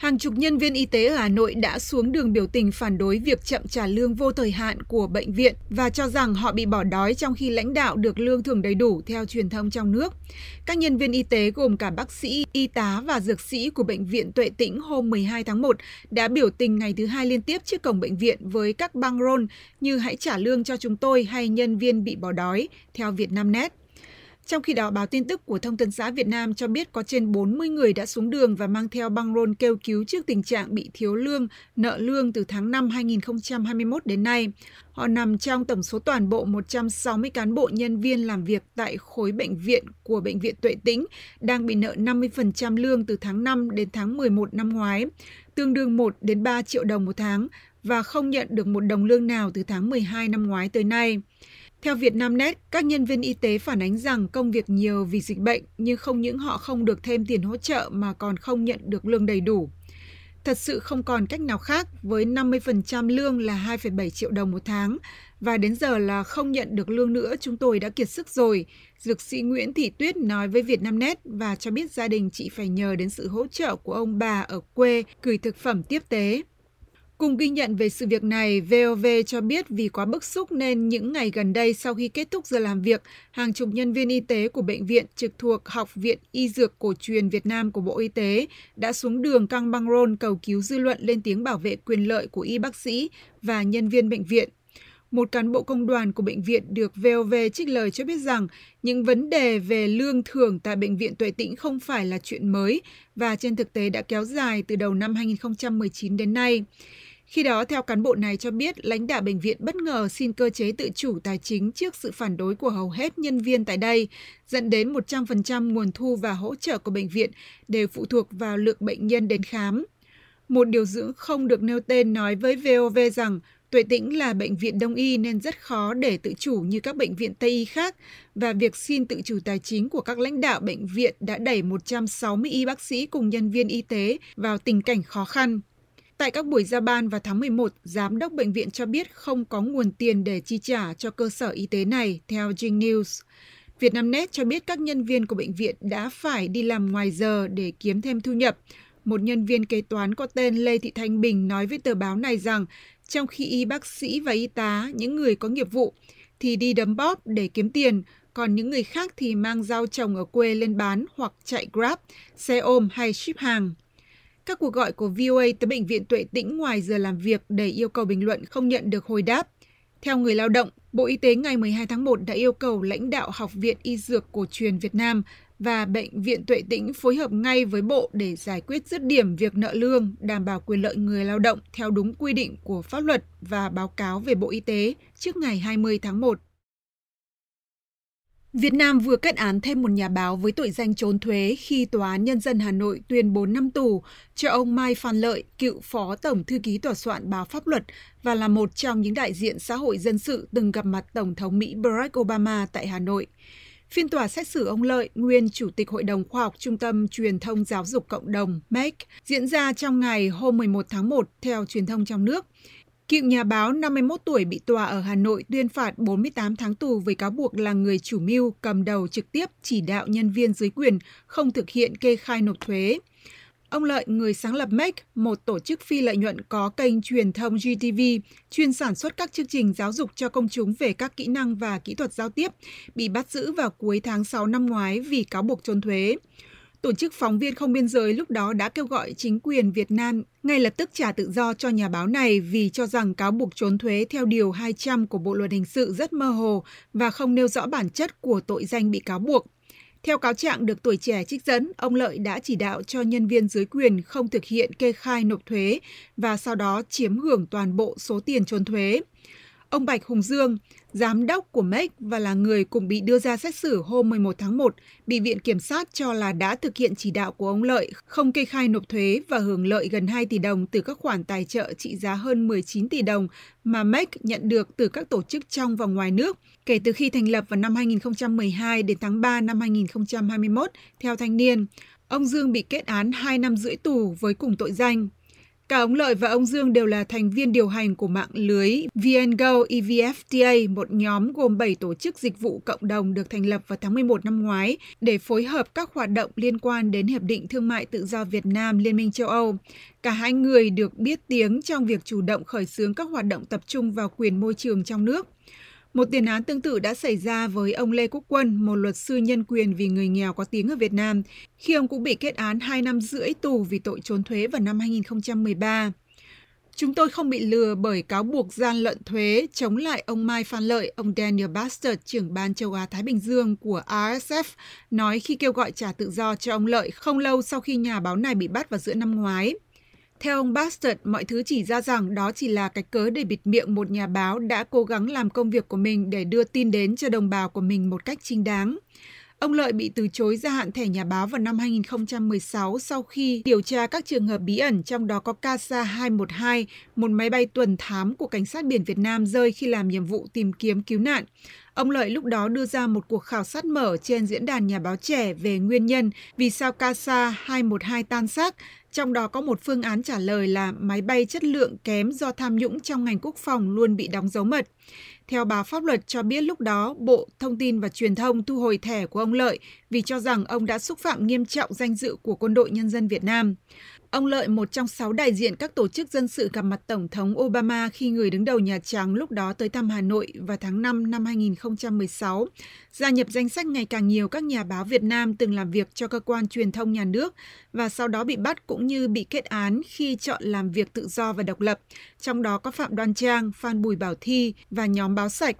Hàng chục nhân viên y tế ở Hà Nội đã xuống đường biểu tình phản đối việc chậm trả lương vô thời hạn của bệnh viện và cho rằng họ bị bỏ đói trong khi lãnh đạo được lương thưởng đầy đủ theo truyền thông trong nước. Các nhân viên y tế gồm cả bác sĩ, y tá và dược sĩ của bệnh viện Tuệ Tĩnh hôm 12 tháng 1 đã biểu tình ngày thứ hai liên tiếp trước cổng bệnh viện với các băng rôn như hãy trả lương cho chúng tôi hay nhân viên bị bỏ đói, theo Việt Nam Net. Trong khi đó, báo tin tức của Thông tấn xã Việt Nam cho biết có trên 40 người đã xuống đường và mang theo băng rôn kêu cứu trước tình trạng bị thiếu lương, nợ lương từ tháng 5 2021 đến nay. Họ nằm trong tổng số toàn bộ 160 cán bộ nhân viên làm việc tại khối bệnh viện của Bệnh viện Tuệ Tĩnh đang bị nợ 50% lương từ tháng 5 đến tháng 11 năm ngoái, tương đương 1 đến 3 triệu đồng một tháng và không nhận được một đồng lương nào từ tháng 12 năm ngoái tới nay. Theo Vietnamnet, các nhân viên y tế phản ánh rằng công việc nhiều vì dịch bệnh, nhưng không những họ không được thêm tiền hỗ trợ mà còn không nhận được lương đầy đủ. Thật sự không còn cách nào khác với 50% lương là 2,7 triệu đồng một tháng và đến giờ là không nhận được lương nữa chúng tôi đã kiệt sức rồi. Dược sĩ Nguyễn Thị Tuyết nói với Vietnamnet và cho biết gia đình chị phải nhờ đến sự hỗ trợ của ông bà ở quê gửi thực phẩm tiếp tế. Cùng ghi nhận về sự việc này, VOV cho biết vì quá bức xúc nên những ngày gần đây sau khi kết thúc giờ làm việc, hàng chục nhân viên y tế của bệnh viện trực thuộc Học viện Y Dược Cổ truyền Việt Nam của Bộ Y tế đã xuống đường căng băng rôn cầu cứu dư luận lên tiếng bảo vệ quyền lợi của y bác sĩ và nhân viên bệnh viện. Một cán bộ công đoàn của bệnh viện được VOV trích lời cho biết rằng những vấn đề về lương thưởng tại bệnh viện Tuệ Tĩnh không phải là chuyện mới và trên thực tế đã kéo dài từ đầu năm 2019 đến nay. Khi đó, theo cán bộ này cho biết, lãnh đạo bệnh viện bất ngờ xin cơ chế tự chủ tài chính trước sự phản đối của hầu hết nhân viên tại đây, dẫn đến 100% nguồn thu và hỗ trợ của bệnh viện đều phụ thuộc vào lượng bệnh nhân đến khám. Một điều dưỡng không được nêu tên nói với VOV rằng Tuệ Tĩnh là bệnh viện đông y nên rất khó để tự chủ như các bệnh viện Tây y khác và việc xin tự chủ tài chính của các lãnh đạo bệnh viện đã đẩy 160 y bác sĩ cùng nhân viên y tế vào tình cảnh khó khăn. Tại các buổi ra ban vào tháng 11, giám đốc bệnh viện cho biết không có nguồn tiền để chi trả cho cơ sở y tế này, theo Jing News. Vietnamnet cho biết các nhân viên của bệnh viện đã phải đi làm ngoài giờ để kiếm thêm thu nhập. Một nhân viên kế toán có tên Lê Thị Thanh Bình nói với tờ báo này rằng trong khi y bác sĩ và y tá, những người có nghiệp vụ, thì đi đấm bóp để kiếm tiền, còn những người khác thì mang rau trồng ở quê lên bán hoặc chạy Grab, xe ôm hay ship hàng. Các cuộc gọi của VOA tới bệnh viện Tuệ Tĩnh ngoài giờ làm việc để yêu cầu bình luận không nhận được hồi đáp. Theo người lao động, Bộ Y tế ngày 12 tháng 1 đã yêu cầu lãnh đạo Học viện Y Dược Cổ truyền Việt Nam và Bệnh viện Tuệ Tĩnh phối hợp ngay với Bộ để giải quyết dứt điểm việc nợ lương, đảm bảo quyền lợi người lao động theo đúng quy định của pháp luật và báo cáo về Bộ Y tế trước ngày 20 tháng 1. Việt Nam vừa kết án thêm một nhà báo với tội danh trốn thuế khi Tòa án Nhân dân Hà Nội tuyên 4 năm tù cho ông Mai Phan Lợi, cựu Phó Tổng Thư ký Tòa soạn báo pháp luật và là một trong những đại diện xã hội dân sự từng gặp mặt Tổng thống Mỹ Barack Obama tại Hà Nội. Phiên tòa xét xử ông Lợi, nguyên Chủ tịch Hội đồng Khoa học Trung tâm Truyền thông Giáo dục Cộng đồng MEC, diễn ra trong ngày hôm 11 tháng 1 theo truyền thông trong nước. Cựu nhà báo 51 tuổi bị tòa ở Hà Nội tuyên phạt 48 tháng tù với cáo buộc là người chủ mưu cầm đầu trực tiếp chỉ đạo nhân viên dưới quyền không thực hiện kê khai nộp thuế. Ông Lợi, người sáng lập MEC, một tổ chức phi lợi nhuận có kênh truyền thông GTV, chuyên sản xuất các chương trình giáo dục cho công chúng về các kỹ năng và kỹ thuật giao tiếp, bị bắt giữ vào cuối tháng 6 năm ngoái vì cáo buộc trốn thuế. Tổ chức phóng viên không biên giới lúc đó đã kêu gọi chính quyền Việt Nam ngay lập tức trả tự do cho nhà báo này vì cho rằng cáo buộc trốn thuế theo Điều 200 của Bộ Luật Hình sự rất mơ hồ và không nêu rõ bản chất của tội danh bị cáo buộc. Theo cáo trạng được tuổi trẻ trích dẫn, ông Lợi đã chỉ đạo cho nhân viên dưới quyền không thực hiện kê khai nộp thuế và sau đó chiếm hưởng toàn bộ số tiền trốn thuế. Ông Bạch Hùng Dương, giám đốc của MEC và là người cùng bị đưa ra xét xử hôm 11 tháng 1, bị Viện Kiểm sát cho là đã thực hiện chỉ đạo của ông Lợi không kê khai nộp thuế và hưởng lợi gần 2 tỷ đồng từ các khoản tài trợ trị giá hơn 19 tỷ đồng mà MEC nhận được từ các tổ chức trong và ngoài nước kể từ khi thành lập vào năm 2012 đến tháng 3 năm 2021, theo thanh niên. Ông Dương bị kết án 2 năm rưỡi tù với cùng tội danh. Cả ông Lợi và ông Dương đều là thành viên điều hành của mạng lưới VNGO EVFTA, một nhóm gồm 7 tổ chức dịch vụ cộng đồng được thành lập vào tháng 11 năm ngoái để phối hợp các hoạt động liên quan đến Hiệp định Thương mại Tự do Việt Nam Liên minh châu Âu. Cả hai người được biết tiếng trong việc chủ động khởi xướng các hoạt động tập trung vào quyền môi trường trong nước. Một tiền án tương tự đã xảy ra với ông Lê Quốc Quân, một luật sư nhân quyền vì người nghèo có tiếng ở Việt Nam, khi ông cũng bị kết án 2 năm rưỡi tù vì tội trốn thuế vào năm 2013. Chúng tôi không bị lừa bởi cáo buộc gian lận thuế chống lại ông Mai Phan Lợi, ông Daniel Bastard, trưởng ban châu Á-Thái Bình Dương của RSF, nói khi kêu gọi trả tự do cho ông Lợi không lâu sau khi nhà báo này bị bắt vào giữa năm ngoái. Theo ông Bastard, mọi thứ chỉ ra rằng đó chỉ là cái cớ để bịt miệng một nhà báo đã cố gắng làm công việc của mình để đưa tin đến cho đồng bào của mình một cách chính đáng. Ông Lợi bị từ chối gia hạn thẻ nhà báo vào năm 2016 sau khi điều tra các trường hợp bí ẩn trong đó có Casa 212, một máy bay tuần thám của Cảnh sát biển Việt Nam rơi khi làm nhiệm vụ tìm kiếm cứu nạn. Ông Lợi lúc đó đưa ra một cuộc khảo sát mở trên diễn đàn nhà báo trẻ về nguyên nhân vì sao Casa 212 tan xác, trong đó có một phương án trả lời là máy bay chất lượng kém do tham nhũng trong ngành quốc phòng luôn bị đóng dấu mật. Theo báo pháp luật cho biết lúc đó, Bộ Thông tin và Truyền thông thu hồi thẻ của ông Lợi vì cho rằng ông đã xúc phạm nghiêm trọng danh dự của quân đội nhân dân Việt Nam. Ông Lợi, một trong sáu đại diện các tổ chức dân sự gặp mặt Tổng thống Obama khi người đứng đầu Nhà Trắng lúc đó tới thăm Hà Nội vào tháng 5 năm 2016, gia nhập danh sách ngày càng nhiều các nhà báo Việt Nam từng làm việc cho cơ quan truyền thông nhà nước và sau đó bị bắt cũng như bị kết án khi chọn làm việc tự do và độc lập, trong đó có Phạm Đoan Trang, Phan Bùi Bảo Thi và nhóm báo sạch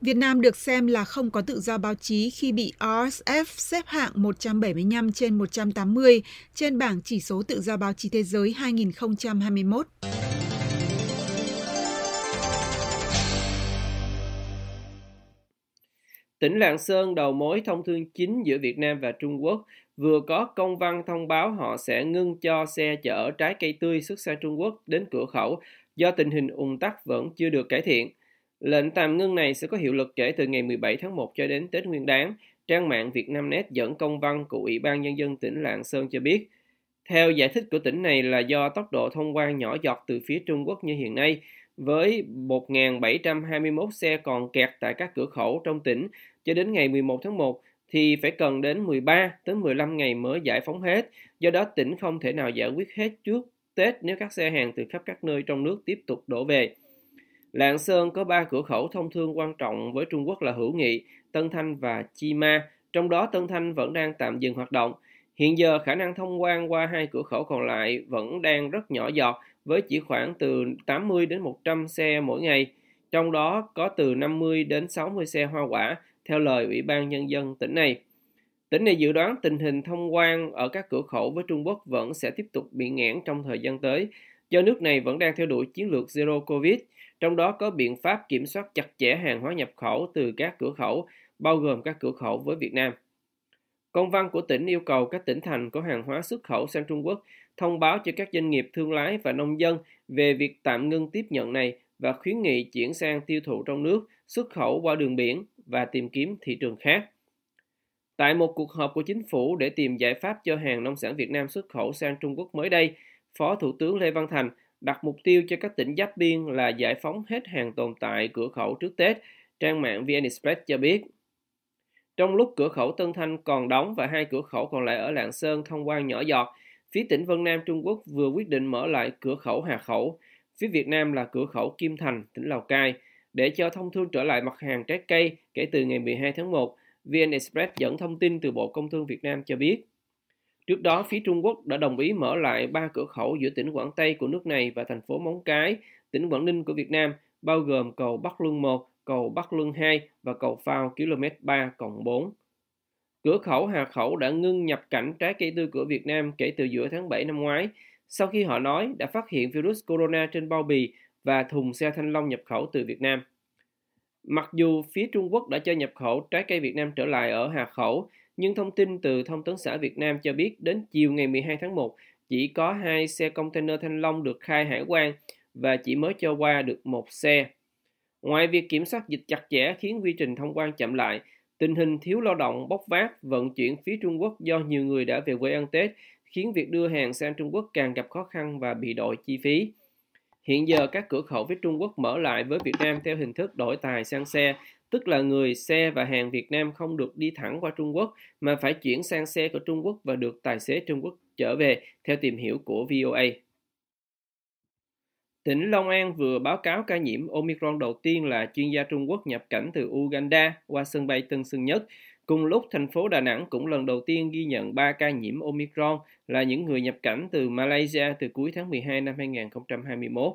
Việt Nam được xem là không có tự do báo chí khi bị RSF xếp hạng 175 trên 180 trên bảng chỉ số tự do báo chí thế giới 2021. Tỉnh Lạng Sơn, đầu mối thông thương chính giữa Việt Nam và Trung Quốc, vừa có công văn thông báo họ sẽ ngưng cho xe chở trái cây tươi xuất sang Trung Quốc đến cửa khẩu do tình hình ùn tắc vẫn chưa được cải thiện. Lệnh tạm ngưng này sẽ có hiệu lực kể từ ngày 17 tháng 1 cho đến Tết Nguyên đán. Trang mạng Vietnamnet dẫn công văn của Ủy ban Nhân dân tỉnh Lạng Sơn cho biết. Theo giải thích của tỉnh này là do tốc độ thông quan nhỏ giọt từ phía Trung Quốc như hiện nay, với 1.721 xe còn kẹt tại các cửa khẩu trong tỉnh cho đến ngày 11 tháng 1 thì phải cần đến 13 đến 15 ngày mới giải phóng hết. Do đó tỉnh không thể nào giải quyết hết trước Tết nếu các xe hàng từ khắp các nơi trong nước tiếp tục đổ về. Lạng Sơn có ba cửa khẩu thông thương quan trọng với Trung Quốc là Hữu Nghị, Tân Thanh và Chi Ma, trong đó Tân Thanh vẫn đang tạm dừng hoạt động. Hiện giờ khả năng thông quan qua hai cửa khẩu còn lại vẫn đang rất nhỏ giọt với chỉ khoảng từ 80 đến 100 xe mỗi ngày, trong đó có từ 50 đến 60 xe hoa quả, theo lời Ủy ban Nhân dân tỉnh này. Tỉnh này dự đoán tình hình thông quan ở các cửa khẩu với Trung Quốc vẫn sẽ tiếp tục bị nghẽn trong thời gian tới, do nước này vẫn đang theo đuổi chiến lược Zero Covid – trong đó có biện pháp kiểm soát chặt chẽ hàng hóa nhập khẩu từ các cửa khẩu, bao gồm các cửa khẩu với Việt Nam. Công văn của tỉnh yêu cầu các tỉnh thành có hàng hóa xuất khẩu sang Trung Quốc thông báo cho các doanh nghiệp thương lái và nông dân về việc tạm ngưng tiếp nhận này và khuyến nghị chuyển sang tiêu thụ trong nước, xuất khẩu qua đường biển và tìm kiếm thị trường khác. Tại một cuộc họp của chính phủ để tìm giải pháp cho hàng nông sản Việt Nam xuất khẩu sang Trung Quốc mới đây, Phó Thủ tướng Lê Văn Thành đặt mục tiêu cho các tỉnh giáp biên là giải phóng hết hàng tồn tại cửa khẩu trước Tết, trang mạng VN Express cho biết. Trong lúc cửa khẩu Tân Thanh còn đóng và hai cửa khẩu còn lại ở Lạng Sơn thông quan nhỏ giọt, phía tỉnh Vân Nam Trung Quốc vừa quyết định mở lại cửa khẩu Hà Khẩu, phía Việt Nam là cửa khẩu Kim Thành, tỉnh Lào Cai, để cho thông thương trở lại mặt hàng trái cây kể từ ngày 12 tháng 1. VN Express dẫn thông tin từ Bộ Công Thương Việt Nam cho biết. Trước đó, phía Trung Quốc đã đồng ý mở lại ba cửa khẩu giữa tỉnh Quảng Tây của nước này và thành phố Móng Cái, tỉnh Quảng Ninh của Việt Nam, bao gồm cầu Bắc Luân 1, cầu Bắc Luân 2 và cầu phao km 3 cộng 4. Cửa khẩu Hà Khẩu đã ngưng nhập cảnh trái cây tươi của Việt Nam kể từ giữa tháng 7 năm ngoái, sau khi họ nói đã phát hiện virus corona trên bao bì và thùng xe thanh long nhập khẩu từ Việt Nam. Mặc dù phía Trung Quốc đã cho nhập khẩu trái cây Việt Nam trở lại ở Hà Khẩu, nhưng thông tin từ Thông tấn xã Việt Nam cho biết đến chiều ngày 12 tháng 1, chỉ có hai xe container thanh long được khai hải quan và chỉ mới cho qua được một xe. Ngoài việc kiểm soát dịch chặt chẽ khiến quy trình thông quan chậm lại, tình hình thiếu lao động bốc vác vận chuyển phía Trung Quốc do nhiều người đã về quê ăn Tết khiến việc đưa hàng sang Trung Quốc càng gặp khó khăn và bị đội chi phí. Hiện giờ các cửa khẩu với Trung Quốc mở lại với Việt Nam theo hình thức đổi tài sang xe, tức là người xe và hàng Việt Nam không được đi thẳng qua Trung Quốc mà phải chuyển sang xe của Trung Quốc và được tài xế Trung Quốc trở về theo tìm hiểu của VOA. Tỉnh Long An vừa báo cáo ca nhiễm Omicron đầu tiên là chuyên gia Trung Quốc nhập cảnh từ Uganda qua sân bay Tân Sơn Nhất. Cùng lúc, thành phố Đà Nẵng cũng lần đầu tiên ghi nhận 3 ca nhiễm Omicron là những người nhập cảnh từ Malaysia từ cuối tháng 12 năm 2021.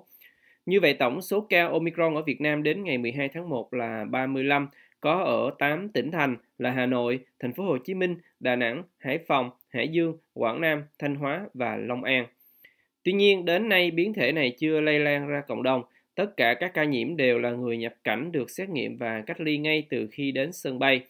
Như vậy, tổng số ca Omicron ở Việt Nam đến ngày 12 tháng 1 là 35, có ở 8 tỉnh thành là Hà Nội, Thành phố Hồ Chí Minh, Đà Nẵng, Hải Phòng, Hải Dương, Quảng Nam, Thanh Hóa và Long An. Tuy nhiên, đến nay biến thể này chưa lây lan ra cộng đồng. Tất cả các ca nhiễm đều là người nhập cảnh được xét nghiệm và cách ly ngay từ khi đến sân bay.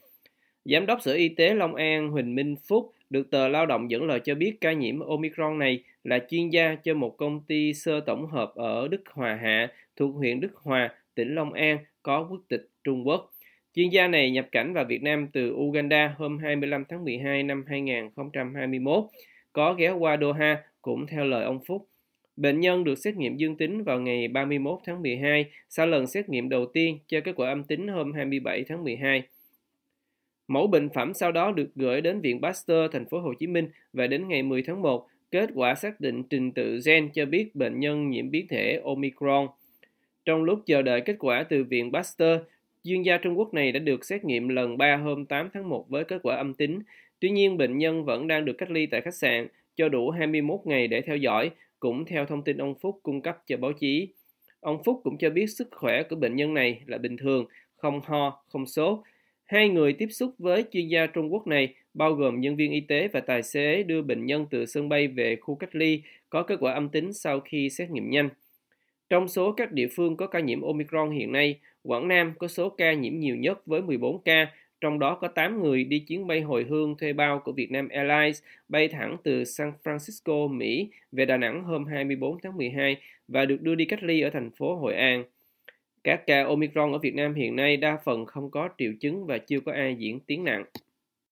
Giám đốc Sở Y tế Long An Huỳnh Minh Phúc được tờ Lao động dẫn lời cho biết ca nhiễm Omicron này là chuyên gia cho một công ty sơ tổng hợp ở Đức Hòa Hạ thuộc huyện Đức Hòa, tỉnh Long An có quốc tịch Trung Quốc. Chuyên gia này nhập cảnh vào Việt Nam từ Uganda hôm 25 tháng 12 năm 2021, có ghé qua Doha cũng theo lời ông Phúc. Bệnh nhân được xét nghiệm dương tính vào ngày 31 tháng 12 sau lần xét nghiệm đầu tiên cho kết quả âm tính hôm 27 tháng 12. Mẫu bệnh phẩm sau đó được gửi đến Viện Pasteur thành phố Hồ Chí Minh và đến ngày 10 tháng 1, kết quả xác định trình tự gen cho biết bệnh nhân nhiễm biến thể Omicron. Trong lúc chờ đợi kết quả từ Viện Pasteur, chuyên gia Trung Quốc này đã được xét nghiệm lần 3 hôm 8 tháng 1 với kết quả âm tính. Tuy nhiên, bệnh nhân vẫn đang được cách ly tại khách sạn cho đủ 21 ngày để theo dõi, cũng theo thông tin ông Phúc cung cấp cho báo chí. Ông Phúc cũng cho biết sức khỏe của bệnh nhân này là bình thường, không ho, không sốt. Hai người tiếp xúc với chuyên gia Trung Quốc này, bao gồm nhân viên y tế và tài xế đưa bệnh nhân từ sân bay về khu cách ly, có kết quả âm tính sau khi xét nghiệm nhanh. Trong số các địa phương có ca nhiễm Omicron hiện nay, Quảng Nam có số ca nhiễm nhiều nhất với 14 ca, trong đó có 8 người đi chuyến bay hồi hương thuê bao của Vietnam Airlines bay thẳng từ San Francisco, Mỹ về Đà Nẵng hôm 24 tháng 12 và được đưa đi cách ly ở thành phố Hội An. Các ca Omicron ở Việt Nam hiện nay đa phần không có triệu chứng và chưa có ai diễn tiến nặng.